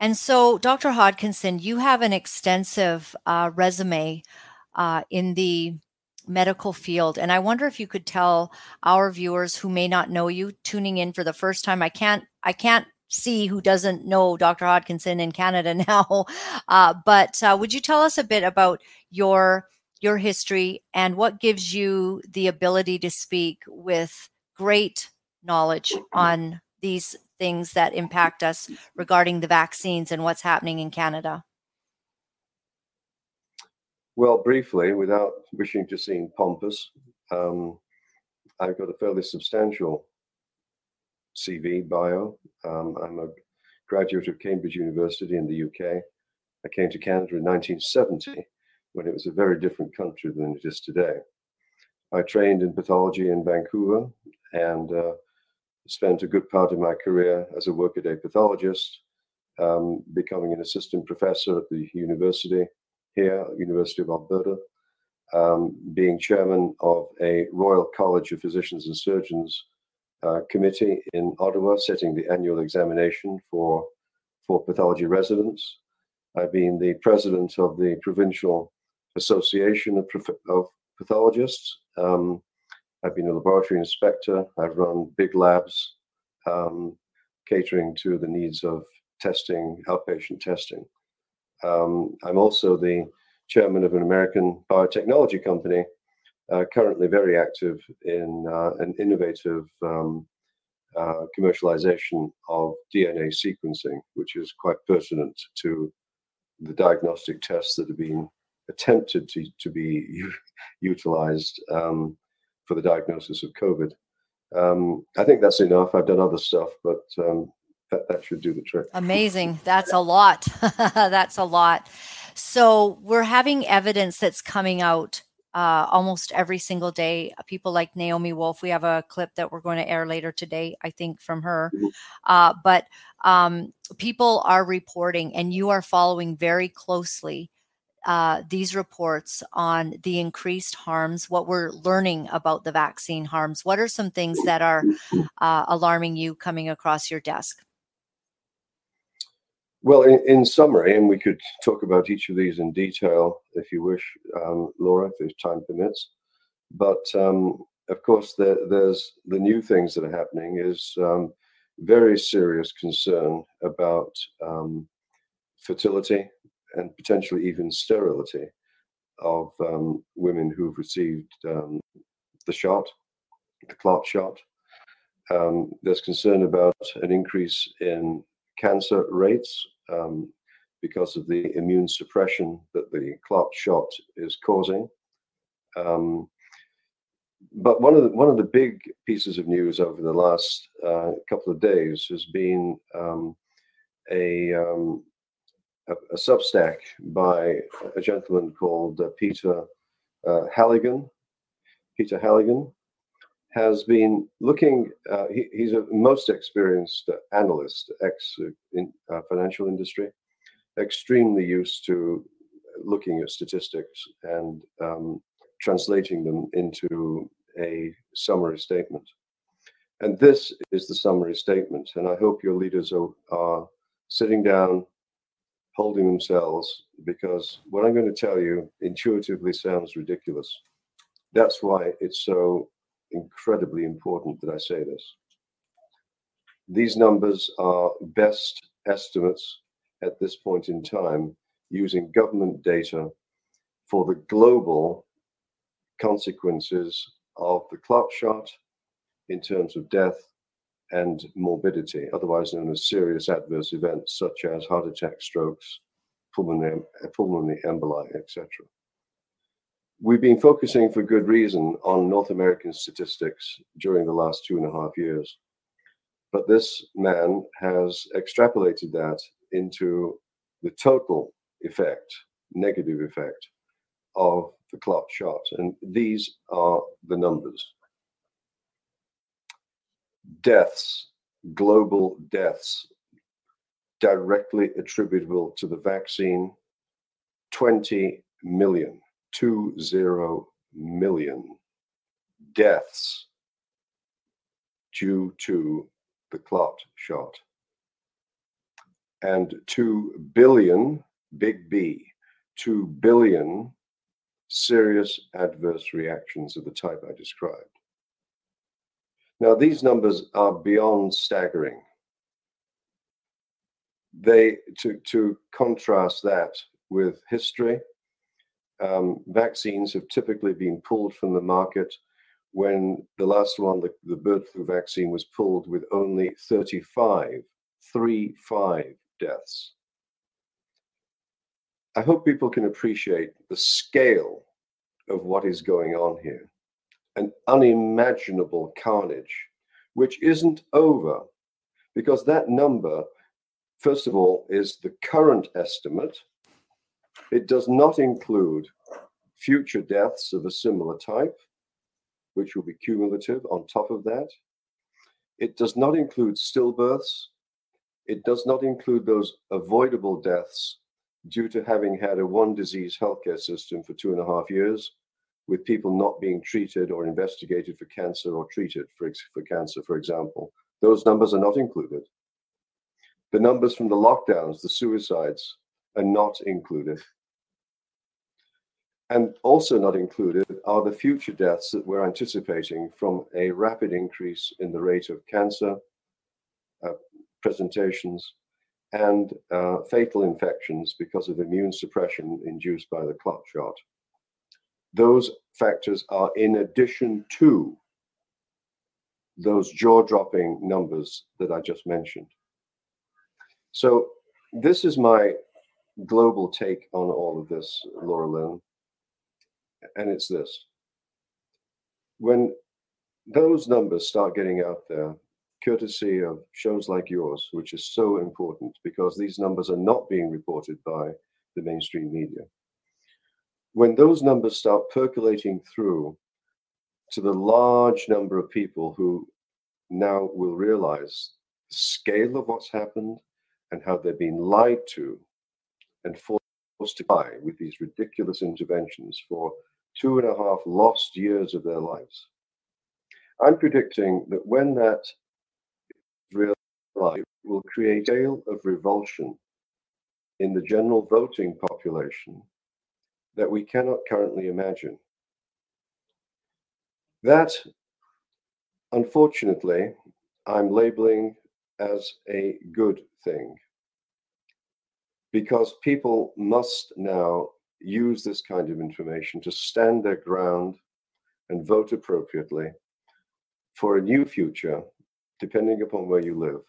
And so, Dr. Hodkinson, you have an extensive uh, resume uh, in the medical field. And I wonder if you could tell our viewers who may not know you tuning in for the first time. I can't, I can't see who doesn't know Dr. Hodkinson in Canada now. Uh, but uh, would you tell us a bit about your your history and what gives you the ability to speak with great knowledge on these things that impact us regarding the vaccines and what's happening in Canada? Well, briefly, without wishing to seem pompous, um, I've got a fairly substantial CV bio. Um, I'm a graduate of Cambridge University in the UK. I came to Canada in 1970 when it was a very different country than it is today. I trained in pathology in Vancouver and uh, spent a good part of my career as a workaday pathologist, um, becoming an assistant professor at the university here, University of Alberta, um, being chairman of a Royal College of Physicians and Surgeons uh, committee in Ottawa, setting the annual examination for for pathology residents. I've been the president of the provincial association of, of pathologists. Um, I've been a laboratory inspector. I've run big labs, um, catering to the needs of testing, outpatient testing. Um, I'm also the chairman of an American biotechnology company, uh, currently very active in uh, an innovative um, uh, commercialization of DNA sequencing, which is quite pertinent to the diagnostic tests that have been attempted to, to be utilized um, for the diagnosis of COVID. Um, I think that's enough. I've done other stuff, but um, that, that should do the trick. Amazing. That's a lot. that's a lot. So we're having evidence that's coming out uh, almost every single day. People like Naomi Wolf. We have a clip that we're going to air later today, I think, from her. Mm-hmm. Uh, but um, people are reporting, and you are following very closely uh, these reports on the increased harms, what we're learning about the vaccine harms. What are some things that are uh, alarming you coming across your desk? Well, in, in, summary, and we could talk about each of these in detail if you wish, um, Laura, if time permits. But um, of course, the, there's the new things that are happening is um, very serious concern about um, fertility and potentially even sterility of um, women who've received um, the shot, the clot shot. Um, there's concern about an increase in cancer rates um, because of the immune suppression that the clot shot is causing. Um, but one of the one of the big pieces of news over the last uh, couple of days has been um, a a, a Substack by a gentleman called uh, Peter uh, Halligan. Peter Halligan has been looking. Uh, he, he's a most experienced analyst, ex uh, in uh, financial industry, extremely used to looking at statistics and um, translating them into a summary statement. And this is the summary statement. And I hope your leaders are, are sitting down, holding themselves because what I'm going to tell you intuitively sounds ridiculous. That's why it's so incredibly important that I say this. These numbers are best estimates at this point in time using government data for the global consequences of the clot shot in terms of death and morbidity, otherwise known as serious adverse events such as heart attack, strokes, pulmonary, pulmonary emboli, etc. We've been focusing for good reason on North American statistics during the last two and a half years. But this man has extrapolated that into the total effect, negative effect of the clot shot. And these are the numbers deaths, global deaths, directly attributable to the vaccine 20 million, two zero million deaths due to the clot shot. and 2 billion, big B, 2 billion serious adverse reactions of the type I described. Now, these numbers are beyond staggering. They to to contrast that with history, um, vaccines have typically been pulled from the market when the last one, the, the bird flu vaccine, was pulled with only 35, three, five deaths. I hope people can appreciate the scale of what is going on here. An unimaginable carnage, which isn't over because that number, first of all, is the current estimate. It does not include future deaths of a similar type, which will be cumulative on top of that. It does not include stillbirths. It does not include those avoidable deaths due to having had a one disease healthcare system for two and a half years, with people not being treated or investigated for cancer or treated for, for cancer, for example. Those numbers are not included. The numbers from the lockdowns, the suicides, are not included. And also not included are the future deaths that we're anticipating from a rapid increase in the rate of cancer uh, presentations and uh, fatal infections because of immune suppression induced by the clot shot. Those factors are in addition to those jaw dropping numbers that I just mentioned. So, this is my global take on all of this, Laura Lynn. And it's this when those numbers start getting out there, courtesy of shows like yours, which is so important because these numbers are not being reported by the mainstream media. When those numbers start percolating through to the large number of people who now will realize the scale of what's happened and how they've been lied to and forced to buy with these ridiculous interventions for two and a half lost years of their lives. I'm predicting that when that realized will create a gale of revulsion in the general voting population that we cannot currently imagine. That, unfortunately, I'm labeling as a good thing because people must now use this kind of information to stand their ground and vote appropriately for a new future depending upon where you live,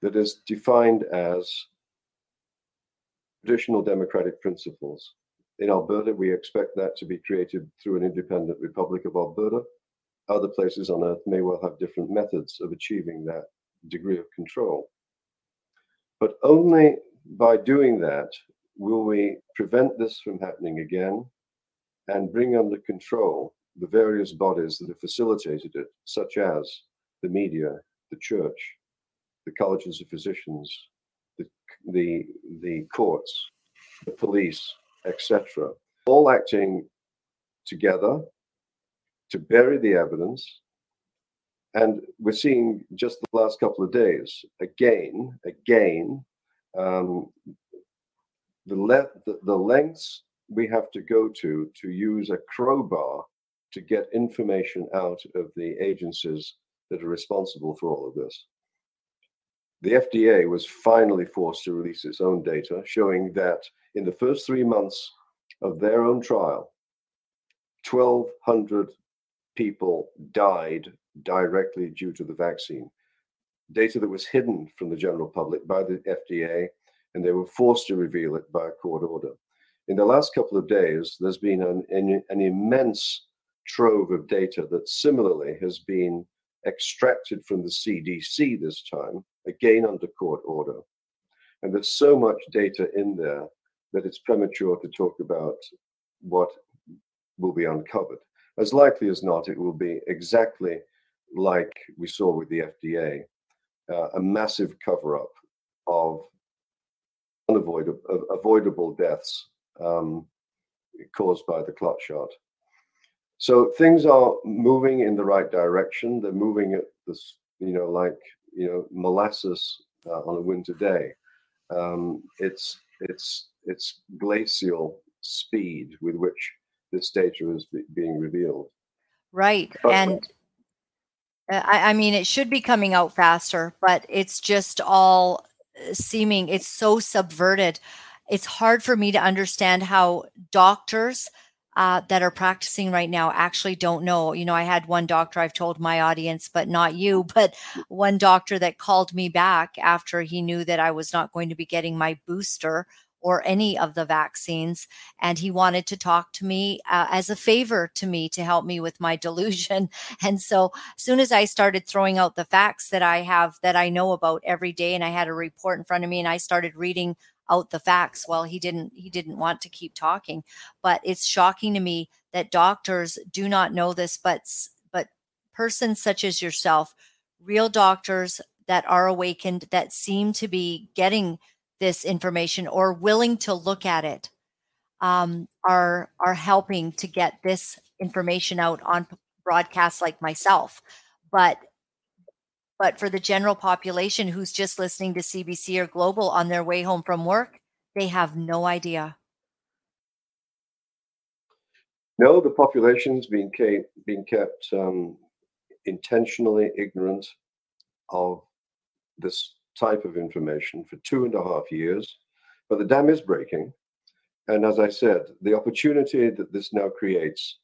that is defined as traditional democratic principles. In Alberta, we expect that to be created through an independent Republic of Alberta. Other places on earth may well have different methods of achieving that degree of control. But only by doing that will we prevent this from happening again and bring under control the various bodies that have facilitated it, such as the media, the church, the colleges of physicians, the, the, the courts, the police, etc., all acting together to bury the evidence. And we're seeing just the last couple of days, again, again, um, the, le- the, the lengths we have to go to to use a crowbar to get information out of the agencies that are responsible for all of this. The FDA was finally forced to release its own data showing that in the first three months of their own trial, 1,200 people died directly due to the vaccine. Data that was hidden from the general public by the FDA, and they were forced to reveal it by a court order. In the last couple of days, there's been an, an, an immense trove of data that similarly has been extracted from the CDC this time, again under court order. And there's so much data in there that it's premature to talk about what will be uncovered. As likely as not, it will be exactly like we saw with the FDA uh, a massive cover up of unavoidable avoidable deaths um, caused by the clot shot. So things are moving in the right direction. They're moving at this, you know, like you know, molasses uh, on a winter day. Um, it's it's it's glacial speed with which this data is be- being revealed. Right, but, and I, I mean it should be coming out faster, but it's just all uh, seeming it's so subverted. It's hard for me to understand how doctors uh, that are practicing right now actually don't know. You know, I had one doctor, I've told my audience, but not you, but one doctor that called me back after he knew that I was not going to be getting my booster or any of the vaccines. And he wanted to talk to me uh, as a favor to me to help me with my delusion. And so, as soon as I started throwing out the facts that I have that I know about every day, and I had a report in front of me, and I started reading out the facts well he didn't he didn't want to keep talking but it's shocking to me that doctors do not know this but but persons such as yourself real doctors that are awakened that seem to be getting this information or willing to look at it um, are are helping to get this information out on broadcasts like myself but but for the general population who's just listening to CBC or Global on their way home from work, they have no idea. No, the population's being kept, been kept um, intentionally ignorant of this type of information for two and a half years. But the dam is breaking. And as I said, the opportunity that this now creates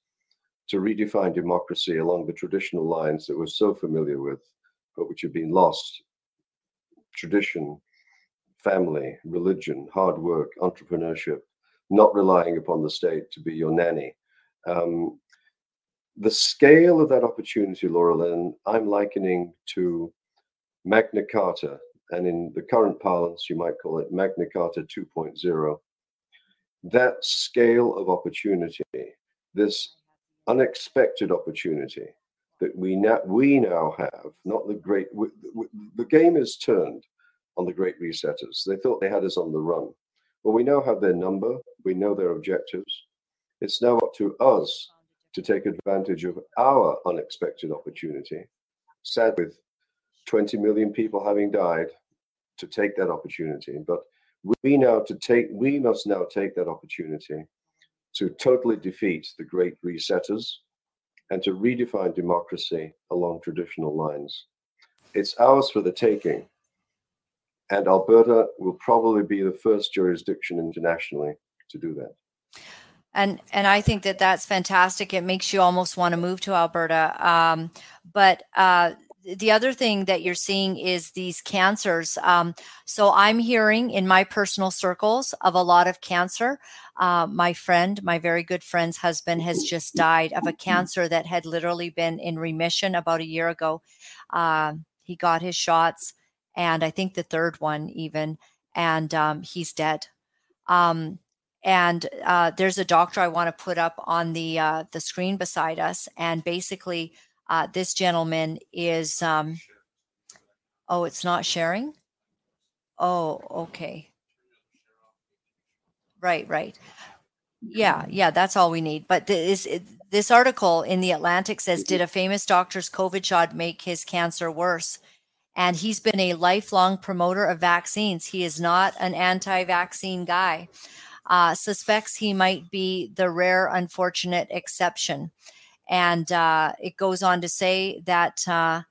to redefine democracy along the traditional lines that we're so familiar with but which have been lost tradition, family, religion, hard work, entrepreneurship, not relying upon the state to be your nanny. Um, the scale of that opportunity, Laura Lynn, I'm likening to Magna Carta, and in the current parlance, you might call it Magna Carta 2.0. That scale of opportunity, this unexpected opportunity, that we now we now have not the great the game is turned on the great resetters. They thought they had us on the run. Well we now have their number. We know their objectives. It's now up to us to take advantage of our unexpected opportunity. Sad with 20 million people having died to take that opportunity but we now to take we must now take that opportunity to totally defeat the great resetters and to redefine democracy along traditional lines. It's ours for the taking. And Alberta will probably be the first jurisdiction internationally to do that. And and I think that that's fantastic. It makes you almost want to move to Alberta. Um, but uh, the other thing that you're seeing is these cancers. Um, so I'm hearing in my personal circles of a lot of cancer. Uh, my friend, my very good friend's husband, has just died of a cancer that had literally been in remission about a year ago. Uh, he got his shots, and I think the third one even, and um, he's dead. Um, and uh, there's a doctor I want to put up on the uh, the screen beside us, and basically uh, this gentleman is, um, oh, it's not sharing? Oh, okay. Right, right. Yeah, yeah, that's all we need. But this this article in the Atlantic says, "Did a famous doctor's COVID shot make his cancer worse?" And he's been a lifelong promoter of vaccines. He is not an anti-vaccine guy. Uh, suspects he might be the rare, unfortunate exception. And uh, it goes on to say that uh,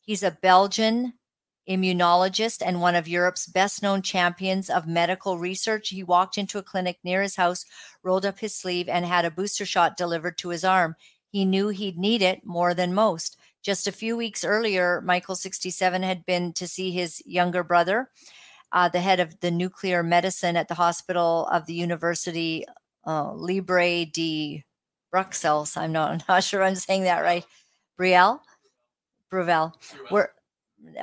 he's a Belgian immunologist and one of Europe's best known champions of medical research. He walked into a clinic near his house, rolled up his sleeve, and had a booster shot delivered to his arm. He knew he'd need it more than most. Just a few weeks earlier, Michael, 67, had been to see his younger brother, uh, the head of the nuclear medicine at the hospital of the University uh, Libre de Bruxelles. I'm not, not sure I'm saying that right. Brielle, Bruvel. We're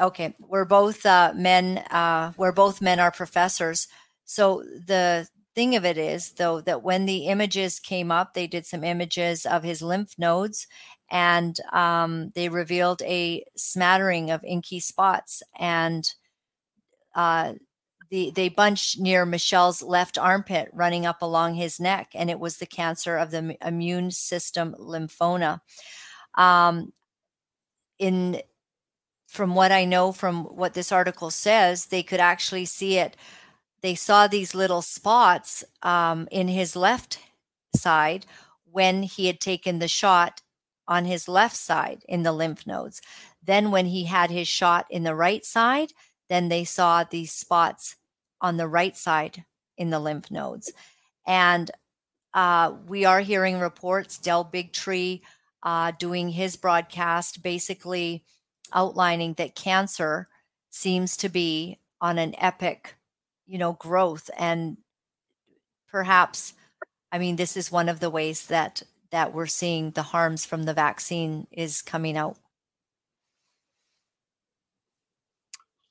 okay. We're both uh, men. Uh, we're both men are professors. So the thing of it is, though, that when the images came up, they did some images of his lymph nodes, and um, they revealed a smattering of inky spots and. Uh, the, they bunched near Michel's left armpit, running up along his neck, and it was the cancer of the immune system lymphoma. Um, in from what I know from what this article says, they could actually see it they saw these little spots um, in his left side when he had taken the shot on his left side in the lymph nodes. Then, when he had his shot in the right side, then they saw these spots on the right side in the lymph nodes. And uh, we are hearing reports, Del Bigtree uh, doing his broadcast, basically outlining that cancer seems to be on an epic, you know, growth. And perhaps, I mean, this is one of the ways that that we're seeing the harms from the vaccine is coming out.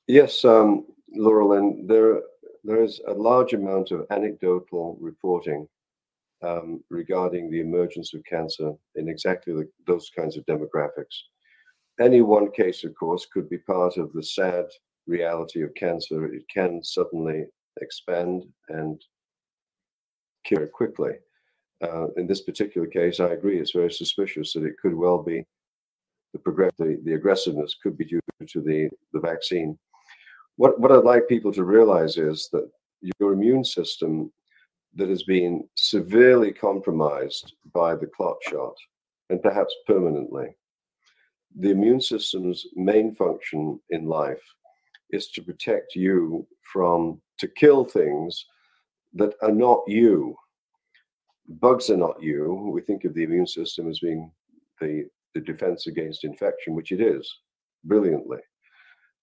Yes, um, Laurel, and there there is a large amount of anecdotal reporting um, regarding the emergence of cancer in exactly the, those kinds of demographics. Any one case, of course, could be part of the sad reality of cancer. It can suddenly expand and cure quickly. Uh, in this particular case, I agree, it's very suspicious that it could well be the, the, the aggressiveness could be due to the, the vaccine. What, what I'd like people to realize is that your immune system that has been severely compromised by the clot shot, and perhaps permanently. The immune system's main function in life is to protect you from, to kill things that are not you. Bugs are not you. We think of the immune system as being the, the defense against infection, which it is, brilliantly.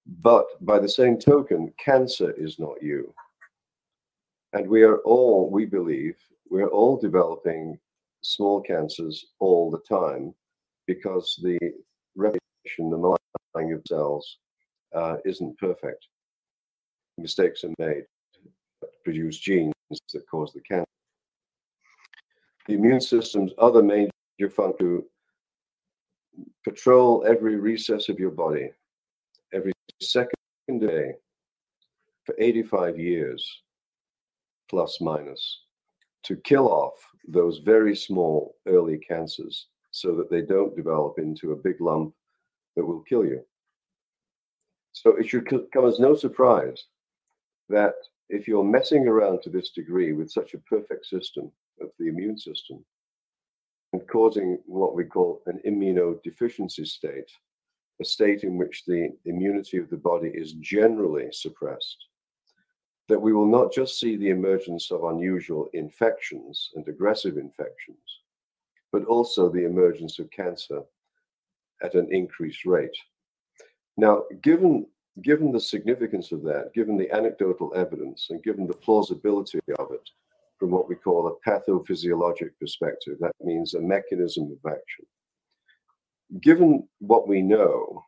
But by the same token, cancer is not you. And we are all, we believe, we're all developing small cancers all the time because the replication, the multiplying of cells uh, isn't perfect. Mistakes are made that produce genes that cause the cancer. The immune system's other major function to patrol every recess of your body, second day for 85 years plus minus, to kill off those very small early cancers so that they don't develop into a big lump that will kill you. So it should come as no surprise that if you're messing around to this degree with such a perfect system of the immune system and causing what we call an immunodeficiency state, a state in which the immunity of the body is generally suppressed, that we will not just see the emergence of unusual infections and aggressive infections, but also the emergence of cancer at an increased rate. Now, given given the significance of that, given the anecdotal evidence, and given the plausibility of it from what we call a pathophysiologic perspective, that means a mechanism of action. Given what we know,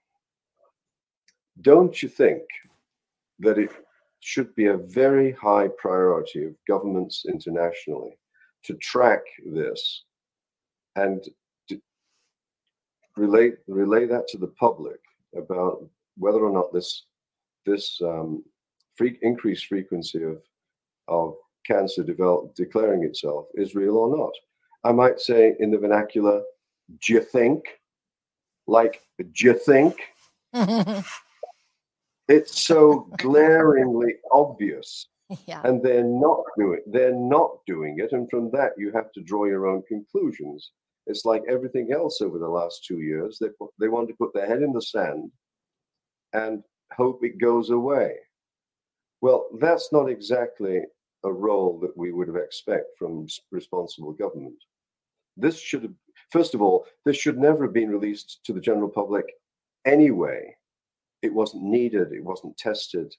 don't you think that it should be a very high priority of governments internationally to track this and relate relay that to the public about whether or not this this um, free, increased frequency of of cancer develop, declaring itself is real or not. I might say in the vernacular, do you think? Like, do you think? it's so glaringly obvious. Yeah. and they're not doing they're not doing it. And from that you have to draw your own conclusions. It's like everything else over the last two years. They put, they want to put their head in the sand and hope it goes away. Well that's not exactly a role that we would have expect from responsible government. This should have first of all this should never have been released to the general public anyway it wasn't needed, it wasn't tested,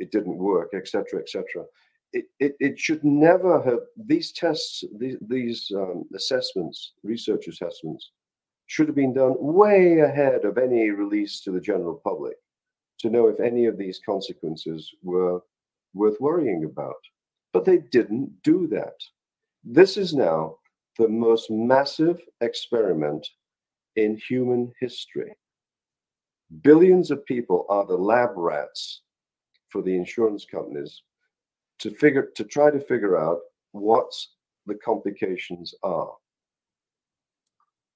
it didn't work, etc., etc. It, it, it should never have these tests, these, these um, assessments, research assessments, should have been done way ahead of any release to the general public to know if any of these consequences were worth worrying about. But they didn't do that. This is now the most massive experiment in human history. Billions of people are the lab rats for the insurance companies to figure to try to figure out what the complications are.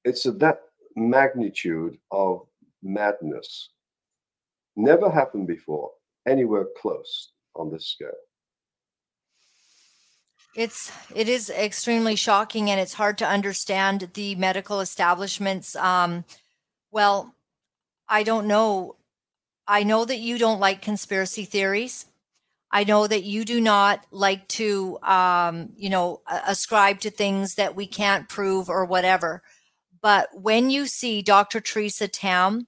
It's of that magnitude of madness. Never happened before, anywhere close on this scale. It's it is extremely shocking, and it's hard to understand the medical establishments. Um, well, I don't know. I know that you don't like conspiracy theories. I know that you do not like to, um, you know, ascribe to things that we can't prove or whatever. But when you see Dr. Theresa Tam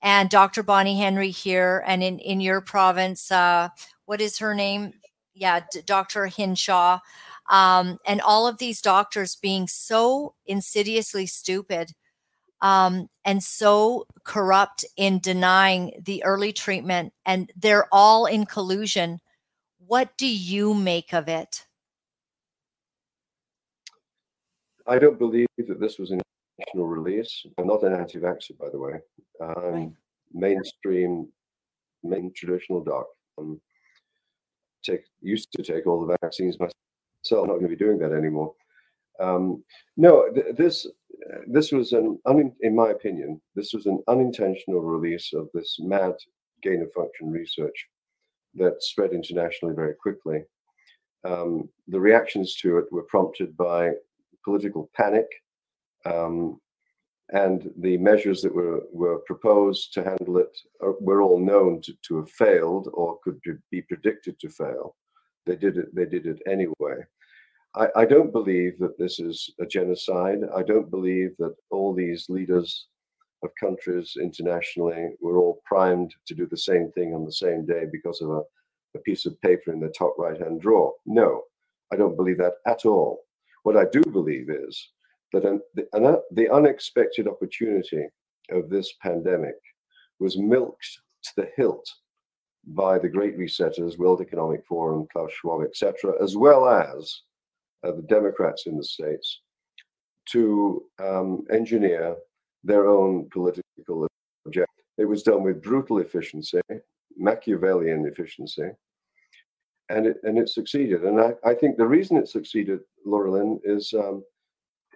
and Dr. Bonnie Henry here, and in in your province, uh, what is her name? Yeah, D- Dr. Hinshaw, um, and all of these doctors being so insidiously stupid um, and so corrupt in denying the early treatment, and they're all in collusion. What do you make of it? I don't believe that this was an national release. I'm not an anti-vaxxer, by the way. Um, right. Mainstream, main traditional doc. Um, take used to take all the vaccines myself. I'm not going to be doing that anymore. Um, no, th- this this was an un- in my opinion, this was an unintentional release of this mad gain of function research that spread internationally very quickly. Um, the reactions to it were prompted by political panic, um, and the measures that were, were proposed to handle it uh, were all known to, to have failed or could be predicted to fail. They did it. They did it anyway. I, I don't believe that this is a genocide. I don't believe that all these leaders of countries internationally were all primed to do the same thing on the same day because of a, a piece of paper in the top right hand drawer. No, I don't believe that at all. What I do believe is that an, the, an, the unexpected opportunity of this pandemic was milked to the hilt by the great resetters, World Economic Forum, Klaus Schwab, etc., as well as uh, the Democrats in the states, to um, engineer their own political objective. It was done with brutal efficiency, Machiavellian efficiency, and it and it succeeded. And I, I think the reason it succeeded, Laura Lynn, is um,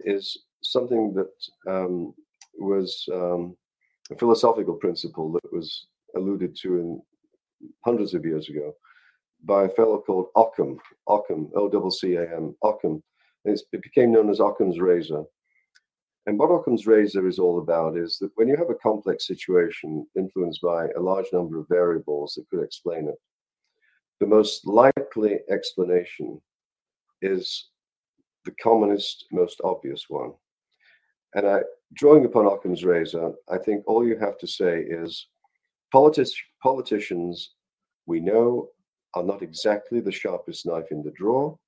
is something that um, was um, a philosophical principle that was alluded to in hundreds of years ago by a fellow called Occam, Occam, O-C-C-A-M, Occam. it became known as Occam's razor. And what Occam's razor is all about is that when you have a complex situation influenced by a large number of variables that could explain it, the most likely explanation is the commonest, most obvious one. And I, drawing upon Occam's razor, I think all you have to say is politi- politicians we know are not exactly the sharpest knife in the drawer.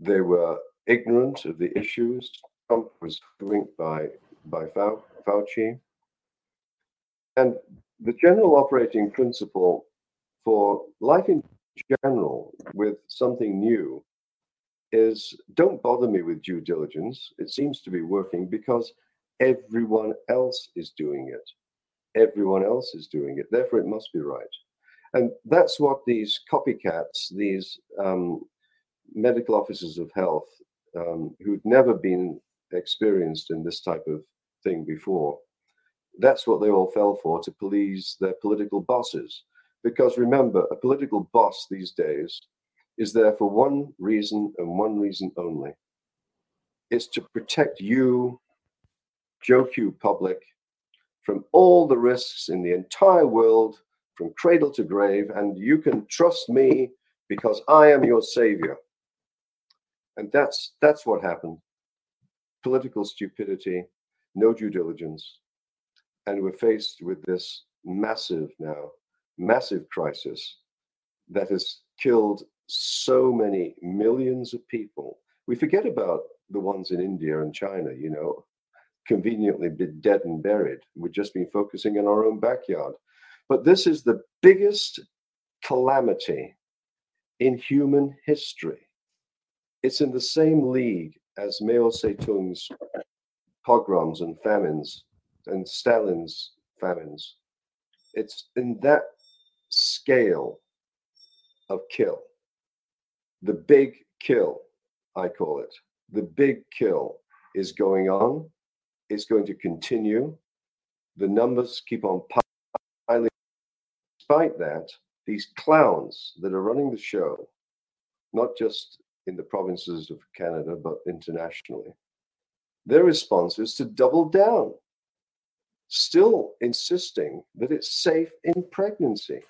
They were ignorant of the issues. Trump was linked by, by Fauci. And the general operating principle for life in general with something new is don't bother me with due diligence. It seems to be working because everyone else is doing it. Everyone else is doing it. Therefore, it must be right. And that's what these copycats, these um, medical officers of health um, who'd never been experienced in this type of thing before, that's what they all fell for to please their political bosses. Because remember, a political boss these days is there for one reason and one reason only it's to protect you, Joe Q public, from all the risks in the entire world from cradle to grave, and you can trust me because I am your savior. And that's that's what happened. Political stupidity, no due diligence, and we're faced with this massive now, massive crisis that has killed so many millions of people. We forget about the ones in India and China, you know, conveniently dead and buried. We've just been focusing in our own backyard. But this is the biggest calamity in human history. It's in the same league as Mao Zedong's pogroms and famines and Stalin's famines. It's in that scale of kill. The big kill, I call it. The big kill is going on. It's going to continue. The numbers keep on piling despite that, these clowns that are running the show not just in the provinces of Canada, but internationally, their response is to double down, still insisting that it's safe in pregnancy.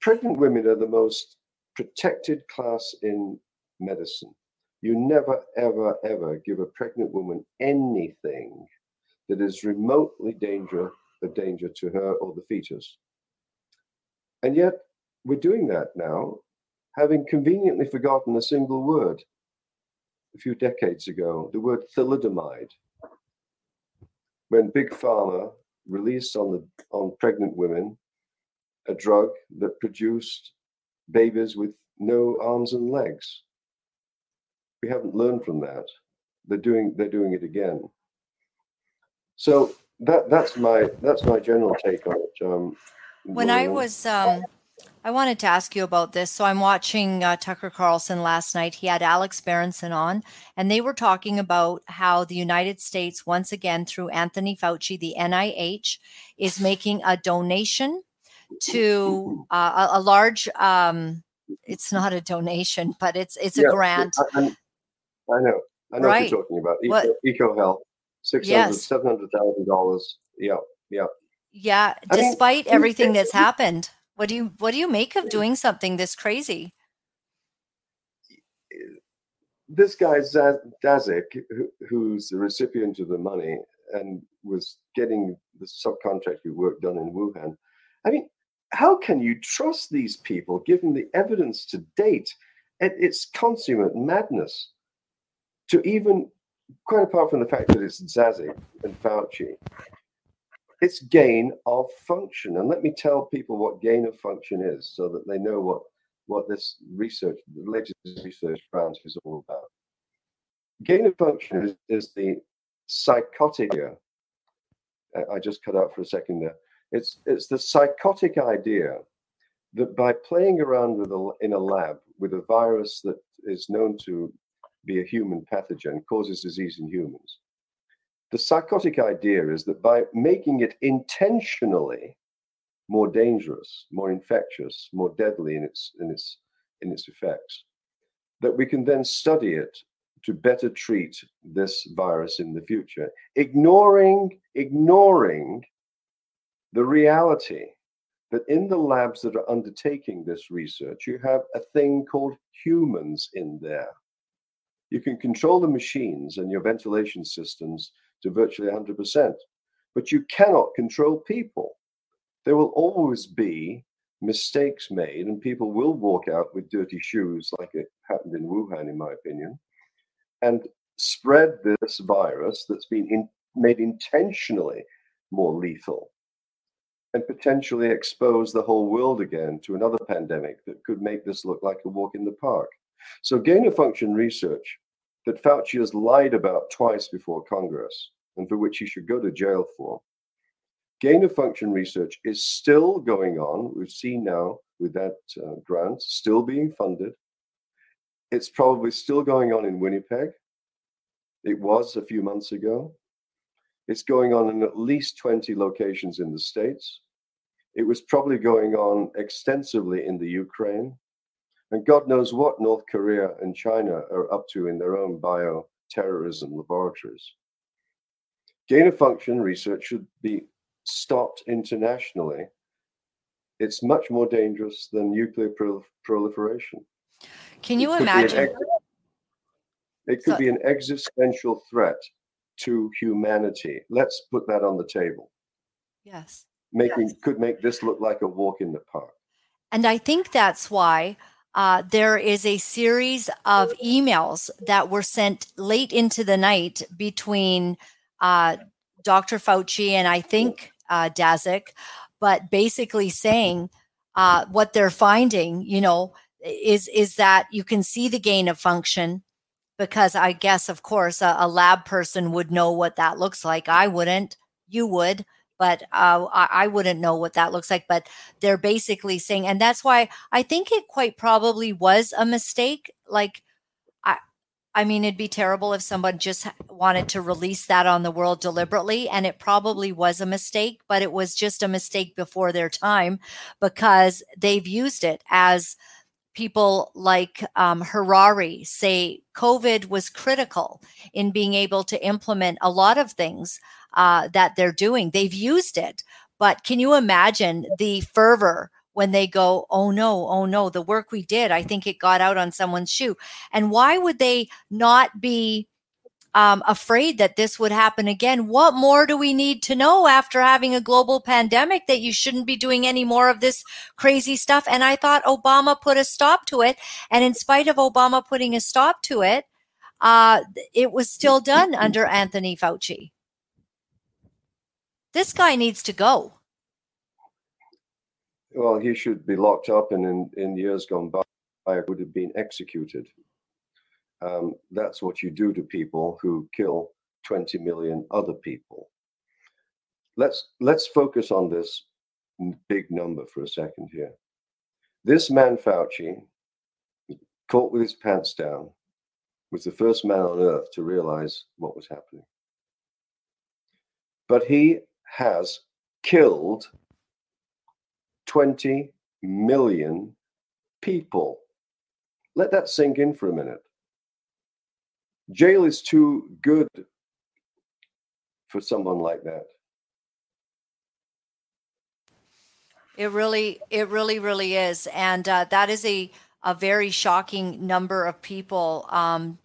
Pregnant women are the most protected class in medicine. You never, ever, ever give a pregnant woman anything that is remotely danger, a danger to her or the fetus. And yet, we're doing that now, having conveniently forgotten a single word a few decades ago the word thalidomide. When Big Pharma released on, the, on pregnant women a drug that produced babies with no arms and legs. We haven't learned from that. They're doing they're doing it again. So that that's my that's my general take on it. Um, when I was um, I wanted to ask you about this. So I'm watching uh, Tucker Carlson last night. He had Alex Berenson on, and they were talking about how the United States, once again through Anthony Fauci, the NIH, is making a donation to uh, a, a, large. Um, it's not a donation, but it's it's a grant. I, I, know. I know right. what you're talking about. Eco, Eco Health, six hundred, yes. seven hundred thousand dollars. Yeah, yeah. Yeah, despite mean, everything that's happened. What do you what do you make of doing something this crazy? This guy Daszak, who's the recipient of the money and was getting the subcontractor work done in Wuhan. I mean, how can you trust these people given the evidence to date? It's consummate madness. To even, quite apart from the fact that it's Zazi and Fauci, it's gain of function. And let me tell people what gain of function is so that they know what, what this research, the latest research grant is all about. Gain of function is, is the psychotic. Uh, I just cut out for a second there. It's, it's the psychotic idea that by playing around with a, in a lab with a virus that is known to be a human pathogen, causes disease in humans, the psychotic idea is that by making it intentionally more dangerous, more infectious, more deadly in its in its in its effects, that we can then study it to better treat this virus in the future, ignoring ignoring the reality that in the labs that are undertaking this research, you have a thing called humans in there. You can control the machines and your ventilation systems to virtually 100%. But you cannot control people. There will always be mistakes made, and people will walk out with dirty shoes, like it happened in Wuhan, in my opinion, and spread this virus that's been in, made intentionally more lethal and potentially expose the whole world again to another pandemic that could make this look like a walk in the park. So, gain of function research that Fauci has lied about twice before Congress and for which he should go to jail for. Gain of function research is still going on. We've seen now with that uh, grant still being funded. It's probably still going on in Winnipeg. It was a few months ago. It's going on in at least 20 locations in the States. It was probably going on extensively in the Ukraine. And God knows what North Korea and China are up to in their own bioterrorism laboratories. Gain of function research should be stopped internationally. It's much more dangerous than nuclear proliferation. Can you it imagine? Ex- it could so- be an existential threat to humanity. Let's put that on the table. Yes. Making yes. could make this look like a walk in the park. And I think that's why uh, there is a series of emails that were sent late into the night between uh, Dr. Fauci and I think uh, Daszak, but basically saying uh, what they're finding, you know, is is that you can see the gain of function because I guess, of course, a, a lab person would know what that looks like. I wouldn't. You would but uh, I, I, wouldn't know what that looks like. But they're basically saying, and that's why I think it quite probably was a mistake. Like, I, I mean, it'd be terrible if someone just wanted to release that on the world deliberately, and it probably was a mistake, but it was just a mistake before their time because they've used it as people like um, Harari say COVID was critical in being able to implement a lot of things uh, that they're doing. They've used it, but can you imagine the fervor when they go, oh no, oh no, the work we did, I think it got out on someone's shoe. And why would they not be um, afraid that this would happen again? What more do we need to know after having a global pandemic that you shouldn't be doing any more of this crazy stuff? And I thought Obama put a stop to it. And in spite of Obama putting a stop to it, uh, it was still done under Anthony Fauci. This guy needs to go. Well, he should be locked up, and in, in years gone by, would have been executed. Um, that's what you do to people who kill 20 million other people. Let's let's focus on this big number for a second here. This man Fauci, caught with his pants down, was the first man on earth to realize what was happening. But he has killed 20 million people. Let that sink in for a minute. Jail is too good for someone like that. It really, it really, really is, and uh, that is a a very shocking number of people. Um,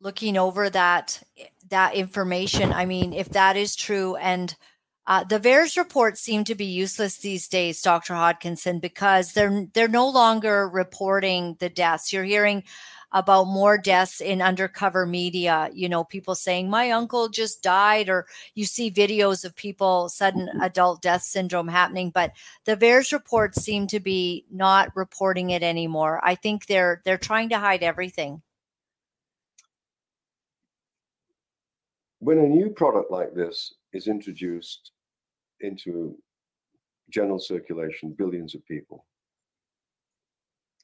looking over that that information, I mean, if that is true, and uh, the VAERS reports seem to be useless these days, Dr. Hodkinson, because they're they're no longer reporting the deaths. You're hearing about more deaths in undercover media. You know, people saying my uncle just died, or you see videos of people sudden mm-hmm. adult death syndrome happening. But the VAERS reports seem to be not reporting it anymore. I think they're they're trying to hide everything. When a new product like this is introduced into general circulation, billions of people,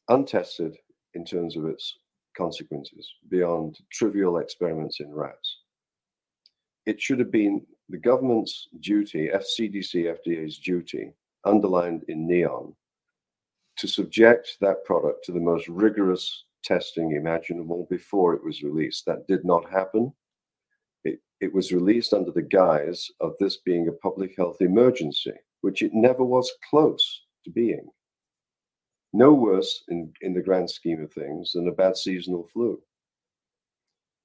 untested in terms of its consequences beyond trivial experiments in rats. It should have been the government's duty, FCDC, FDA's duty, underlined in neon, to subject that product to the most rigorous testing imaginable before it was released. That did not happen. It, it was released under the guise of this being a public health emergency, which it never was close to being no worse in, in the grand scheme of things than a bad seasonal flu.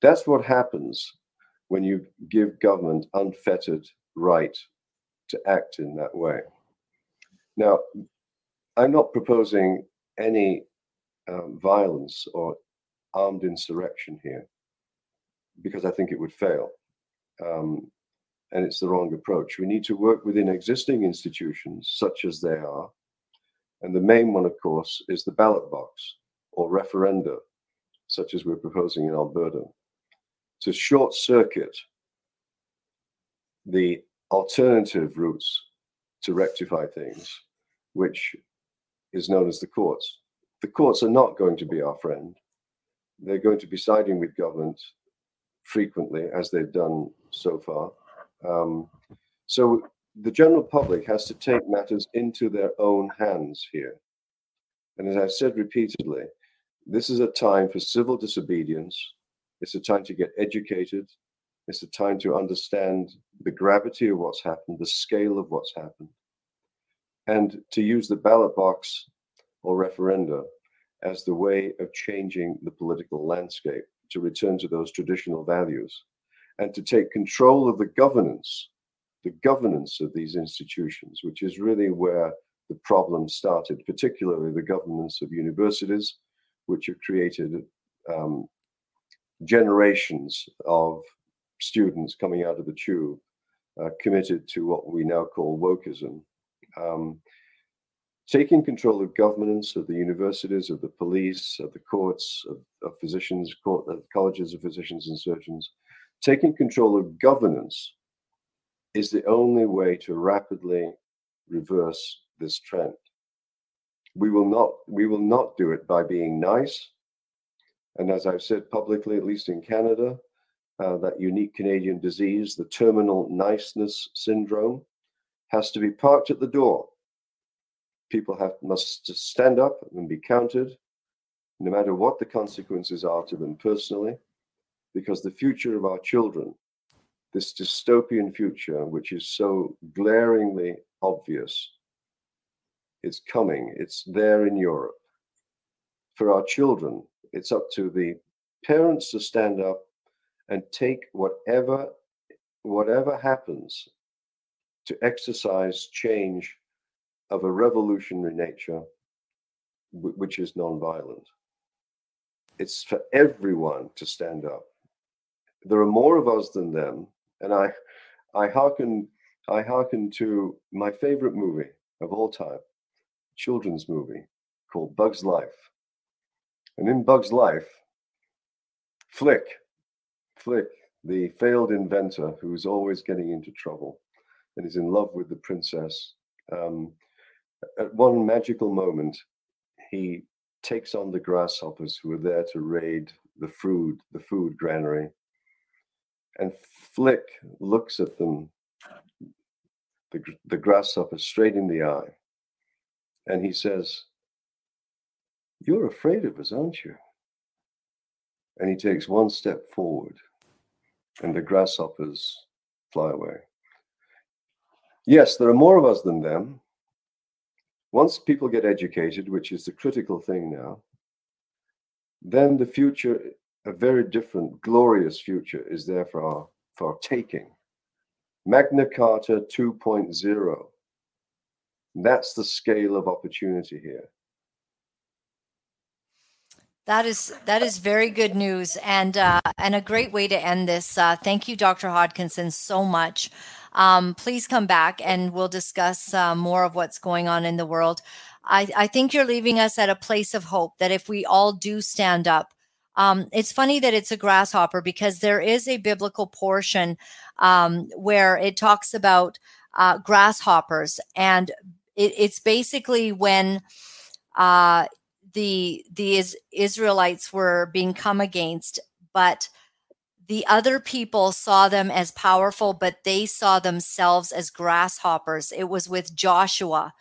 That's what happens when you give government unfettered right to act in that way. Now, I'm not proposing any um, violence or armed insurrection here because I think it would fail. Um, and it's the wrong approach. We need to work within existing institutions, such as they are, and the main one, of course, is the ballot box or referenda, such as we're proposing in Alberta, to short circuit the alternative routes to rectify things, which is known as the courts. The courts are not going to be our friend. They're going to be siding with government frequently, as they've done so far. Um, so the general public has to take matters into their own hands here. And as I've said repeatedly, this is a time for civil disobedience. It's a time to get educated. It's a time to understand the gravity of what's happened, the scale of what's happened, and to use the ballot box or referenda as the way of changing the political landscape, to return to those traditional values, and to take control of the governance the governance of these institutions, which is really where the problem started, particularly the governance of universities, which have created um, generations of students coming out of the tube uh, committed to what we now call wokeism. Um, taking control of governance of the universities, of the police, of the courts, of, of physicians, court, of colleges of physicians and surgeons, taking control of governance is the only way to rapidly reverse this trend. We will not we will not do it by being nice. And as I've said publicly, at least in Canada, uh, that unique Canadian disease, the terminal niceness syndrome, has to be parked at the door. People have must stand up and be counted no matter what the consequences are to them personally, because the future of our children, this dystopian future, which is so glaringly obvious, it's coming, it's there in Europe. For our children, it's up to the parents to stand up and take whatever whatever happens to exercise change of a revolutionary nature which is nonviolent. It's for everyone to stand up. There are more of us than them, and I, I hearken, I hearken to my favorite movie of all time, children's movie called Bug's Life. And in Bug's Life, Flick, Flick, the failed inventor who's always getting into trouble and is in love with the princess, um, at one magical moment, he takes on the grasshoppers who are there to raid the food, the food granary. And Flick looks at them, the, the grasshopper, straight in the eye. And he says, You're afraid of us, aren't you? And he takes one step forward, and the grasshoppers fly away. Yes, there are more of us than them, once people get educated, which is the critical thing now, then the future, a very different, glorious future, is there for our, for our taking. Magna Carta 2.0. That's the scale of opportunity here. That is that is very good news and uh, and a great way to end this. Uh, thank you, Dr. Hodkinson, so much. Um, please come back and we'll discuss uh, more of what's going on in the world. I, I, think you're leaving us at a place of hope that if we all do stand up, um, it's funny that it's a grasshopper because there is a biblical portion um, where it talks about uh, grasshoppers, and it, it's basically when uh, the the Israelites were being come against, but the other people saw them as powerful, but they saw themselves as grasshoppers. It was with Joshua.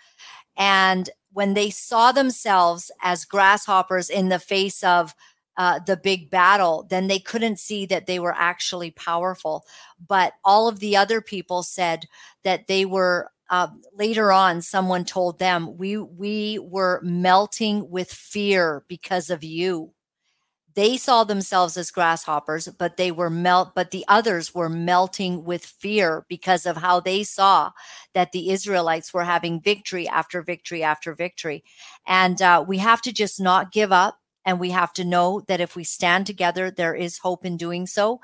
And when they saw themselves as grasshoppers in the face of uh, the big battle, then they couldn't see that they were actually powerful. But all of the other people said that they were. Uh, later on, someone told them, "We we were melting with fear because of you." they saw themselves as grasshoppers but they were melt but the others were melting with fear because of how they saw that the israelites were having victory after victory after victory and uh, we have to just not give up and we have to know that if we stand together there is hope in doing so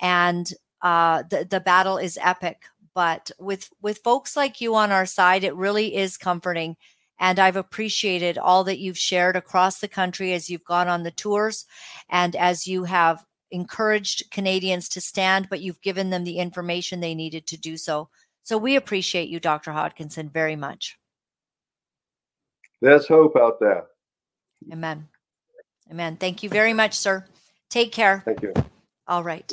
and uh, the, the battle is epic but with with folks like you on our side it really is comforting and I've appreciated all that you've shared across the country as you've gone on the tours and as you have encouraged Canadians to stand, but you've given them the information they needed to do so. So we appreciate you, Dr. Hodkinson, very much. There's hope out there. Amen. Amen. Thank you very much, sir. Take care. Thank you. All right.